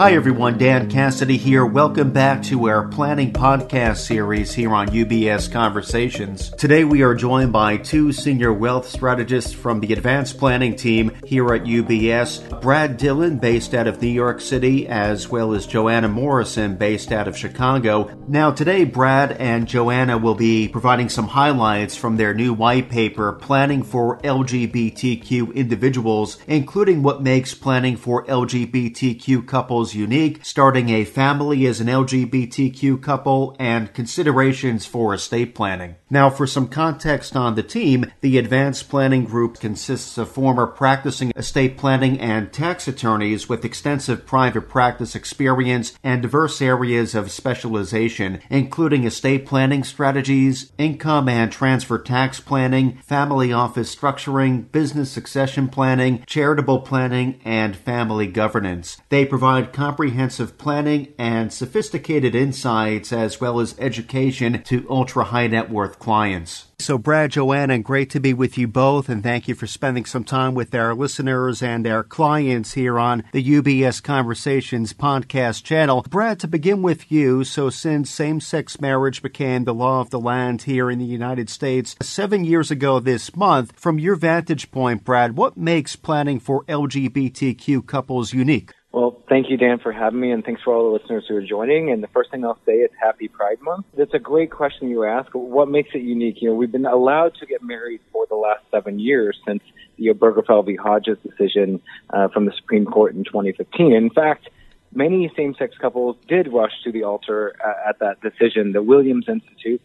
Hi, everyone. Dan Cassidy here. Welcome back to our planning podcast series here on UBS Conversations. Today, we are joined by two senior wealth strategists from the advanced planning team here at UBS Brad Dillon, based out of New York City, as well as Joanna Morrison, based out of Chicago. Now, today, Brad and Joanna will be providing some highlights from their new white paper, Planning for LGBTQ Individuals, including what makes planning for LGBTQ couples unique, starting a family as an LGBTQ couple, and considerations for estate planning. Now, for some context on the team, the Advanced Planning Group consists of former practicing estate planning and tax attorneys with extensive private practice experience and diverse areas of specialization, including estate planning strategies, income and transfer tax planning, family office structuring, business succession planning, charitable planning, and family governance. They provide comprehensive planning and sophisticated insights as well as education to ultra high net worth clients. So, Brad, Joanna, great to be with you both, and thank you for spending some time with our listeners and our clients here on the UBS Conversations podcast channel. Brad, to begin with you, so since same sex marriage became the law of the land here in the United States seven years ago this month, from your vantage point, Brad, what makes planning for LGBTQ couples unique? Well, thank you, Dan, for having me, and thanks for all the listeners who are joining. And the first thing I'll say is Happy Pride Month. That's a great question you ask. What makes it unique? You know, we've been allowed to get married for the last seven years since the Obergefell v. Hodges decision uh, from the Supreme Court in 2015. In fact, many same-sex couples did rush to the altar uh, at that decision. The Williams Institute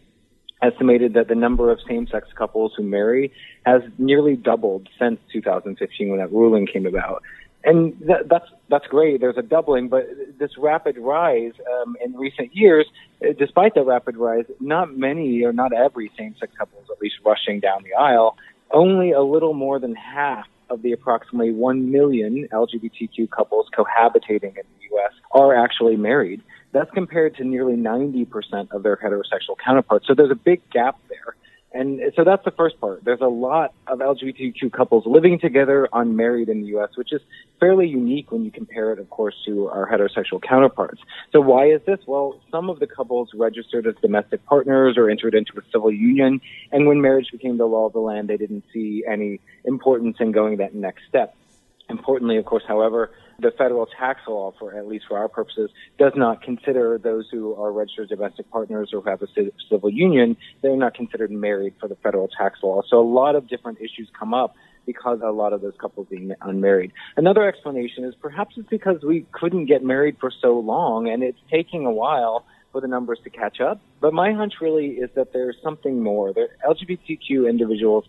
estimated that the number of same-sex couples who marry has nearly doubled since 2015 when that ruling came about and that, that's that's great. There's a doubling, but this rapid rise um, in recent years, uh, despite that rapid rise, not many or not every same-sex couple is at least rushing down the aisle. Only a little more than half of the approximately 1 million LGBTQ couples cohabitating in the U.S. are actually married. That's compared to nearly 90% of their heterosexual counterparts. So there's a big gap there. And so that's the first part. There's a lot of LGBTQ couples living together unmarried in the U.S., which is fairly unique when you compare it, of course, to our heterosexual counterparts. So why is this? Well, some of the couples registered as domestic partners or entered into a civil union, and when marriage became the law of the land, they didn't see any importance in going that next step. Importantly, of course, however, the federal tax law, for at least for our purposes, does not consider those who are registered domestic partners or who have a civil union. They're not considered married for the federal tax law. So a lot of different issues come up because a lot of those couples being unmarried. Another explanation is perhaps it's because we couldn't get married for so long, and it's taking a while for the numbers to catch up. But my hunch really is that there's something more. The LGBTQ individuals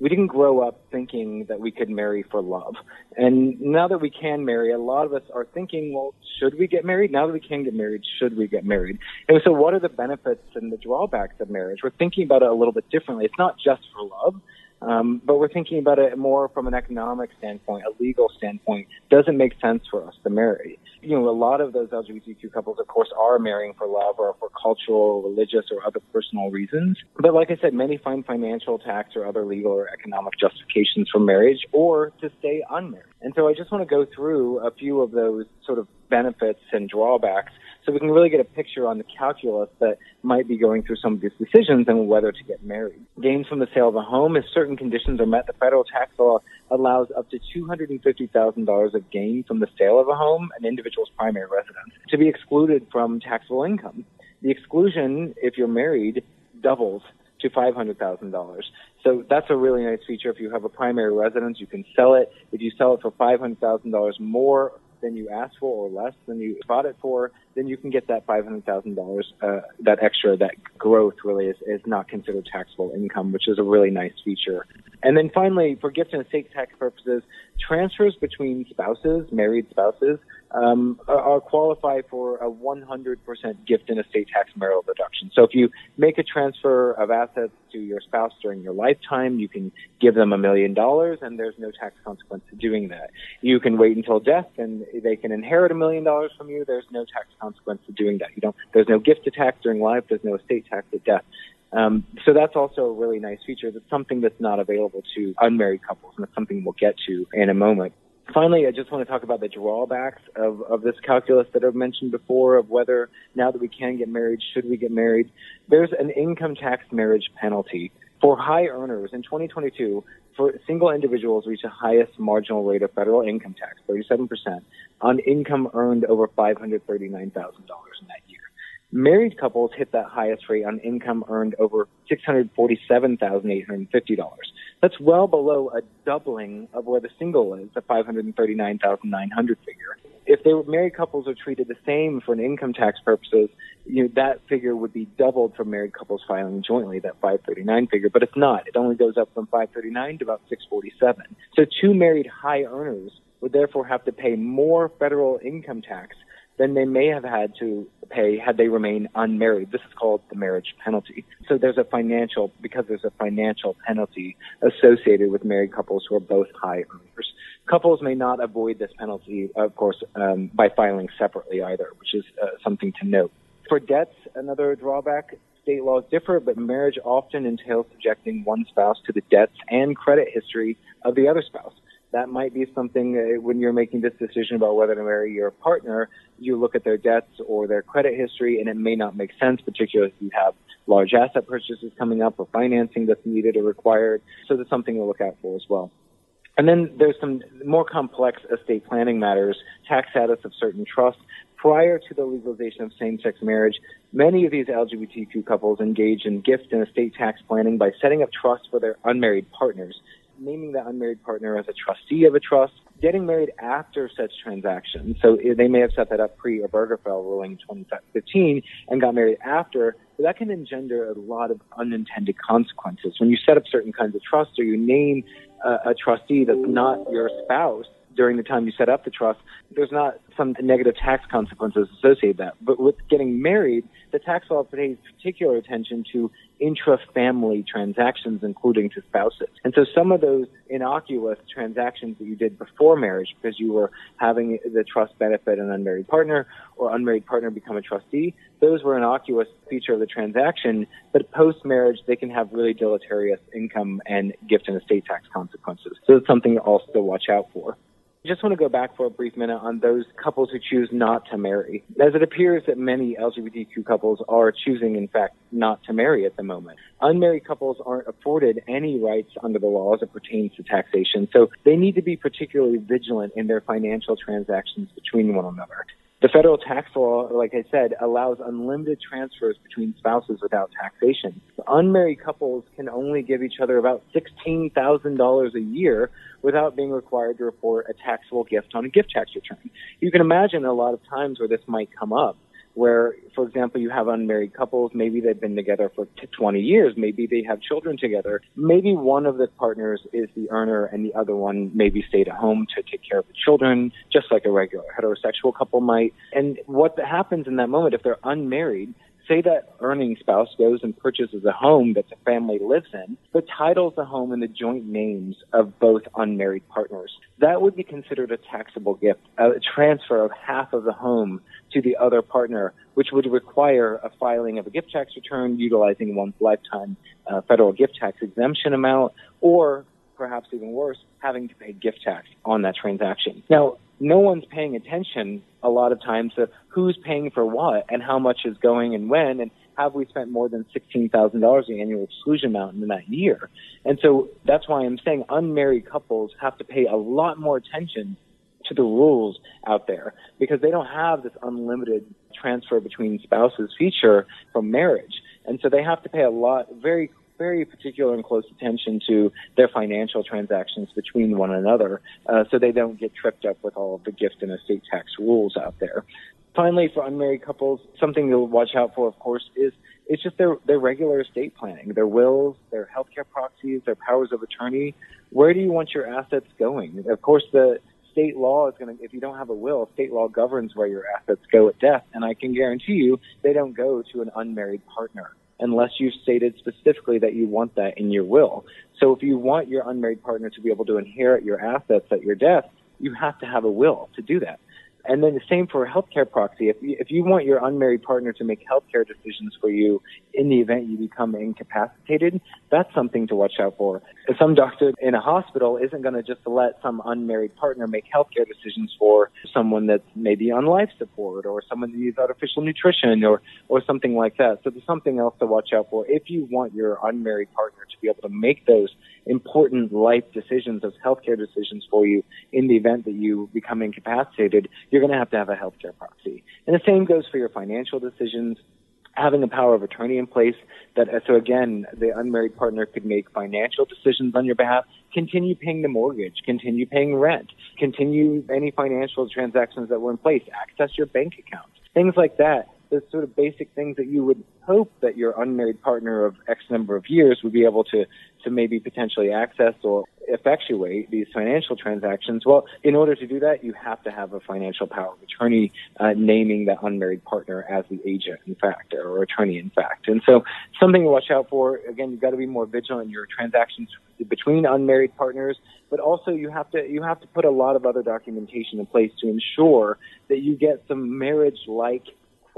we didn't grow up thinking that we could marry for love. And now that we can marry, a lot of us are thinking, well, should we get married? Now that we can get married, should we get married? And so what are the benefits and the drawbacks of marriage? We're thinking about it a little bit differently. It's not just for love. Um, but we're thinking about it more from an economic standpoint, a legal standpoint. Does it make sense for us to marry? You know, a lot of those LGBTQ couples, of course, are marrying for love or for cultural, religious, or other personal reasons. But like I said, many find financial, tax, or other legal or economic justifications for marriage or to stay unmarried. And so I just want to go through a few of those sort of benefits and drawbacks so we can really get a picture on the calculus that might be going through some of these decisions and whether to get married. Gains from the sale of a home, if certain conditions are met, the federal tax law allows up to $250,000 of gain from the sale of a home, an individual's primary residence, to be excluded from taxable income. The exclusion, if you're married, doubles to $500,000. So that's a really nice feature. If you have a primary residence, you can sell it. If you sell it for $500,000 more than you asked for or less than you bought it for, then you can get that $500,000, uh, that extra, that growth really is, is not considered taxable income, which is a really nice feature. And then finally, for gift and estate tax purposes, transfers between spouses, married spouses, um, are, are qualify for a 100% gift and estate tax marital deduction. So if you make a transfer of assets to your spouse during your lifetime, you can give them a million dollars and there's no tax consequence to doing that. You can wait until death and they can inherit a million dollars from you. There's no tax consequence to doing that. You don't, there's no gift to tax during life. There's no estate tax at death. Um, so that's also a really nice feature. That's something that's not available to unmarried couples, and it's something we'll get to in a moment. Finally, I just want to talk about the drawbacks of, of this calculus that I've mentioned before of whether now that we can get married, should we get married? There's an income tax marriage penalty. For high earners in 2022, for single individuals reach the highest marginal rate of federal income tax, 37%, on income earned over $539,000 in that. Married couples hit that highest rate on income earned over $647,850. That's well below a doubling of where the single is, the 539,900 figure. If they were married couples are treated the same for an income tax purposes, you know, that figure would be doubled for married couples filing jointly, that 539 figure, but it's not. It only goes up from 539 to about 647. So two married high earners would therefore have to pay more federal income tax than they may have had to pay had they remained unmarried. This is called the marriage penalty. So there's a financial, because there's a financial penalty associated with married couples who are both high earners. Couples may not avoid this penalty, of course, um, by filing separately either, which is uh, something to note. For debts, another drawback, state laws differ, but marriage often entails subjecting one spouse to the debts and credit history of the other spouse that might be something uh, when you're making this decision about whether to marry your partner, you look at their debts or their credit history, and it may not make sense, particularly if you have large asset purchases coming up or financing that's needed or required. So that's something to look out for as well. And then there's some more complex estate planning matters, tax status of certain trusts. Prior to the legalization of same-sex marriage, many of these LGBTQ couples engage in gift and estate tax planning by setting up trusts for their unmarried partners naming the unmarried partner as a trustee of a trust, getting married after such transaction. So eh, they may have set that up pre Obergefell ruling 2015 and got married after. But that can engender a lot of unintended consequences. When you set up certain kinds of trusts or you name a, a trustee that's not your spouse, during the time you set up the trust, there's not some negative tax consequences associated with that. But with getting married, the tax law pays particular attention to intra-family transactions, including to spouses. And so some of those innocuous transactions that you did before marriage, because you were having the trust benefit an unmarried partner or unmarried partner become a trustee, those were innocuous feature of the transaction. But post-marriage, they can have really deleterious income and gift and estate tax consequences. So it's something to also watch out for. Just want to go back for a brief minute on those couples who choose not to marry. As it appears that many LGBTQ couples are choosing, in fact, not to marry at the moment. Unmarried couples aren't afforded any rights under the law as it pertains to taxation, so they need to be particularly vigilant in their financial transactions between one another. The federal tax law, like I said, allows unlimited transfers between spouses without taxation. Unmarried couples can only give each other about $16,000 a year without being required to report a taxable gift on a gift tax return. You can imagine a lot of times where this might come up where, for example, you have unmarried couples, maybe they've been together for 20 years, maybe they have children together, maybe one of the partners is the earner and the other one maybe stayed at home to take care of the children, just like a regular heterosexual couple might. And what happens in that moment, if they're unmarried, say that earning spouse goes and purchases a home that the family lives in, but titles the home in the joint names of both unmarried partners. That would be considered a taxable gift, a transfer of half of the home to the other partner, which would require a filing of a gift tax return utilizing one's lifetime uh, federal gift tax exemption amount, or perhaps even worse, having to pay gift tax on that transaction. Now, no one's paying attention a lot of times to who's paying for what and how much is going and when and have we spent more than $16,000 in annual exclusion amount in that year? And so that's why I'm saying unmarried couples have to pay a lot more attention to the rules out there because they don't have this unlimited transfer between spouses feature from marriage. And so they have to pay a lot, very very particular and close attention to their financial transactions between one another uh, so they don't get tripped up with all of the gift and estate tax rules out there. Finally, for unmarried couples, something to watch out for, of course, is it's just their, their regular estate planning, their wills, their healthcare proxies, their powers of attorney. Where do you want your assets going? Of course, the state law is going to, if you don't have a will, state law governs where your assets go at death. And I can guarantee you they don't go to an unmarried partner unless you've stated specifically that you want that in your will. So if you want your unmarried partner to be able to inherit your assets at your death, you have to have a will to do that. And then the same for a healthcare proxy. If you, if you want your unmarried partner to make healthcare decisions for you in the event you become incapacitated, that's something to watch out for. Some doctor in a hospital isn't going to just let some unmarried partner make healthcare decisions for someone that's maybe on life support or someone that needs artificial nutrition or, or something like that. So there's something else to watch out for if you want your unmarried partner to be able to make those important life decisions, those healthcare decisions for you in the event that you become incapacitated, you're going to have to have a healthcare proxy. And the same goes for your financial decisions. Having a power of attorney in place that uh, so again the unmarried partner could make financial decisions on your behalf. Continue paying the mortgage. Continue paying rent. Continue any financial transactions that were in place. Access your bank account things like that the sort of basic things that you would hope that your unmarried partner of X number of years would be able to, to maybe potentially access or effectuate these financial transactions. Well, in order to do that, you have to have a financial power of attorney uh, naming that unmarried partner as the agent, in fact, or attorney, in fact. And so, something to watch out for. Again, you've got to be more vigilant in your transactions between unmarried partners, but also you have to you have to put a lot of other documentation in place to ensure that you get some marriage-like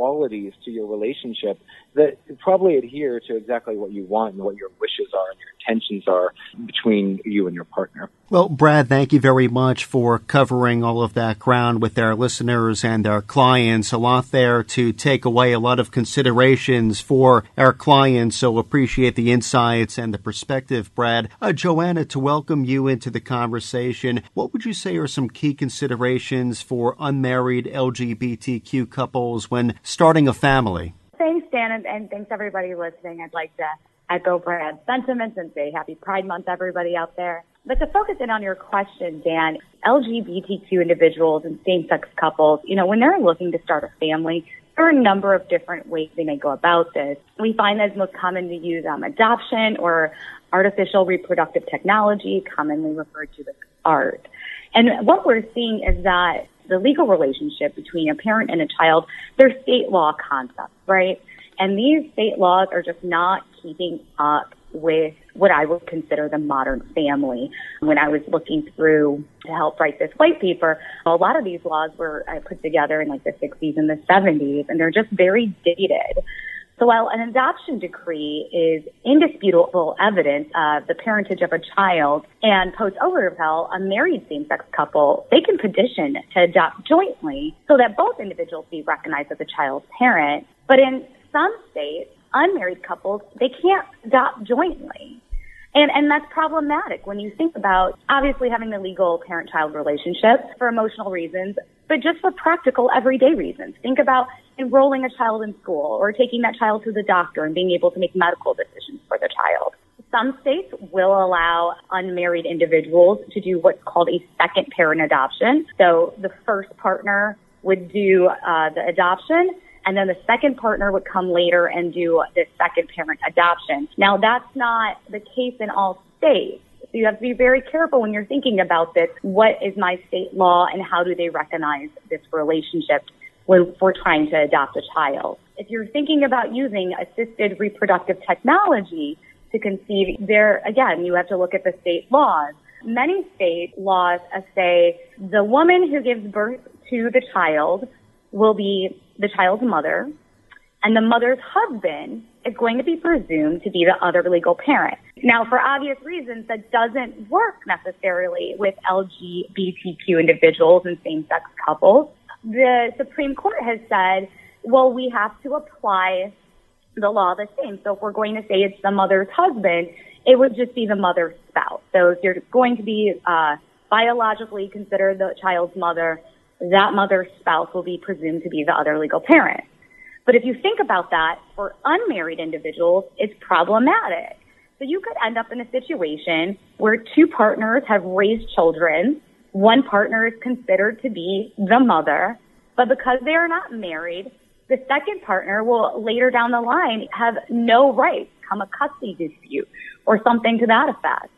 qualities to your relationship that probably adhere to exactly what you want and what your wishes are and your intentions are between you and your partner. Well, Brad, thank you very much for covering all of that ground with our listeners and our clients. A lot there to take away, a lot of considerations for our clients. So appreciate the insights and the perspective, Brad. Uh, Joanna, to welcome you into the conversation, what would you say are some key considerations for unmarried LGBTQ couples when starting a family? Thanks, Dan, and, and thanks everybody listening. I'd like to echo Brad's sentiments and say happy Pride Month, everybody out there. But to focus in on your question, Dan, LGBTQ individuals and same-sex couples, you know, when they're looking to start a family, there are a number of different ways they may go about this. We find that it's most common to use um, adoption or artificial reproductive technology, commonly referred to as ART. And what we're seeing is that the legal relationship between a parent and a child, they're state law concepts, right? And these state laws are just not keeping up with what I would consider the modern family. When I was looking through to help write this white paper, a lot of these laws were uh, put together in like the 60s and the 70s, and they're just very dated. So while an adoption decree is indisputable evidence of the parentage of a child and post Obergefell, a married same-sex couple, they can petition to adopt jointly so that both individuals be recognized as a child's parent. But in some states, unmarried couples, they can't adopt jointly. And, and that's problematic when you think about obviously having the legal parent-child relationship for emotional reasons, but just for practical everyday reasons. Think about enrolling a child in school or taking that child to the doctor and being able to make medical decisions for the child. Some states will allow unmarried individuals to do what's called a second parent adoption. So the first partner would do uh, the adoption and then the second partner would come later and do the second parent adoption. Now that's not the case in all states. So you have to be very careful when you're thinking about this. What is my state law and how do they recognize this relationship when we're trying to adopt a child? If you're thinking about using assisted reproductive technology to conceive, there again, you have to look at the state laws. Many state laws uh, say the woman who gives birth to the child will be the child's mother, and the mother's husband is going to be presumed to be the other legal parent. Now, for obvious reasons, that doesn't work necessarily with LGBTQ individuals and same-sex couples. The Supreme Court has said, well, we have to apply the law the same. So if we're going to say it's the mother's husband, it would just be the mother's spouse. So if you're going to be uh, biologically considered the child's mother, that mother's spouse will be presumed to be the other legal parent. But if you think about that, for unmarried individuals, it's problematic. So you could end up in a situation where two partners have raised children. One partner is considered to be the mother, but because they are not married, the second partner will later down the line have no rights, come a custody dispute or something to that effect.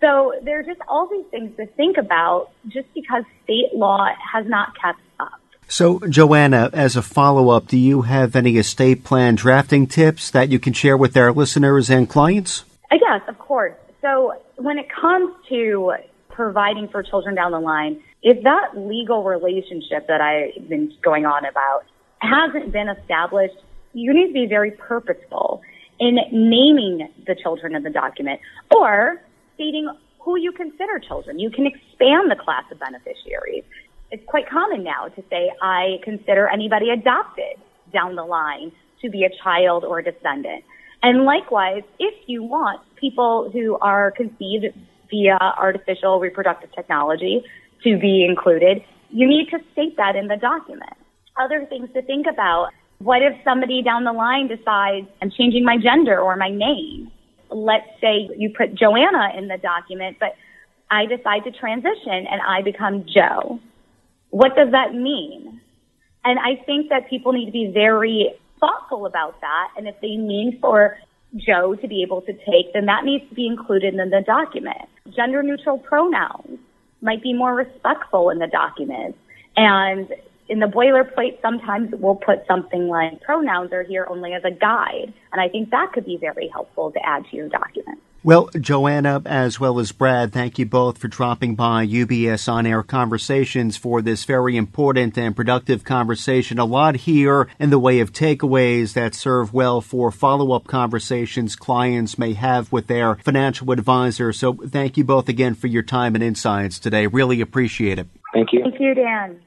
So there are just all these things to think about just because state law has not kept up. So, Joanna, as a follow up, do you have any estate plan drafting tips that you can share with our listeners and clients? Uh, yes, of course. So, when it comes to providing for children down the line, if that legal relationship that I've been going on about hasn't been established, you need to be very purposeful in naming the children in the document or stating who you consider children. You can expand the class of beneficiaries. It's quite common now to say, I consider anybody adopted down the line to be a child or a descendant. And likewise, if you want people who are conceived via artificial reproductive technology to be included, you need to state that in the document. Other things to think about. What if somebody down the line decides I'm changing my gender or my name? Let's say you put Joanna in the document, but I decide to transition and I become Joe. What does that mean? And I think that people need to be very thoughtful about that. And if they mean for Joe to be able to take, then that needs to be included in the document. Gender neutral pronouns might be more respectful in the document. And in the boilerplate, sometimes we'll put something like pronouns are here only as a guide. And I think that could be very helpful to add to your document. Well, Joanna, as well as Brad, thank you both for dropping by UBS On Air Conversations for this very important and productive conversation. A lot here in the way of takeaways that serve well for follow up conversations clients may have with their financial advisor. So thank you both again for your time and insights today. Really appreciate it. Thank you. Thank you, Dan.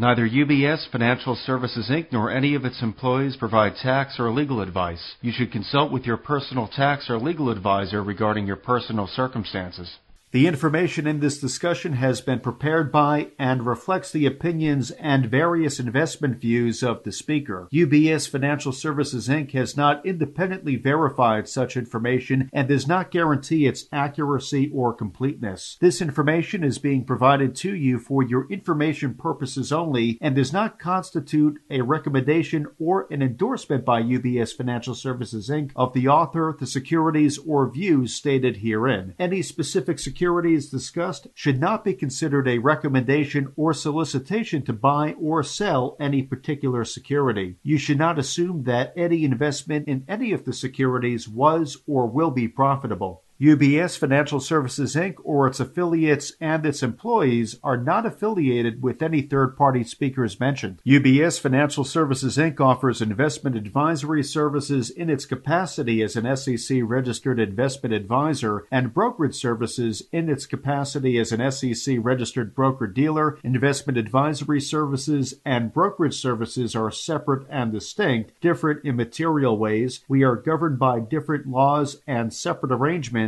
Neither UBS Financial Services Inc. nor any of its employees provide tax or legal advice. You should consult with your personal tax or legal advisor regarding your personal circumstances. The information in this discussion has been prepared by and reflects the opinions and various investment views of the speaker. UBS Financial Services Inc. has not independently verified such information and does not guarantee its accuracy or completeness. This information is being provided to you for your information purposes only and does not constitute a recommendation or an endorsement by UBS Financial Services Inc. of the author, the securities, or views stated herein. Any specific security securities discussed should not be considered a recommendation or solicitation to buy or sell any particular security. You should not assume that any investment in any of the securities was or will be profitable. UBS Financial Services Inc. or its affiliates and its employees are not affiliated with any third party speakers mentioned. UBS Financial Services Inc. offers investment advisory services in its capacity as an SEC registered investment advisor and brokerage services in its capacity as an SEC registered broker dealer. Investment advisory services and brokerage services are separate and distinct, different in material ways. We are governed by different laws and separate arrangements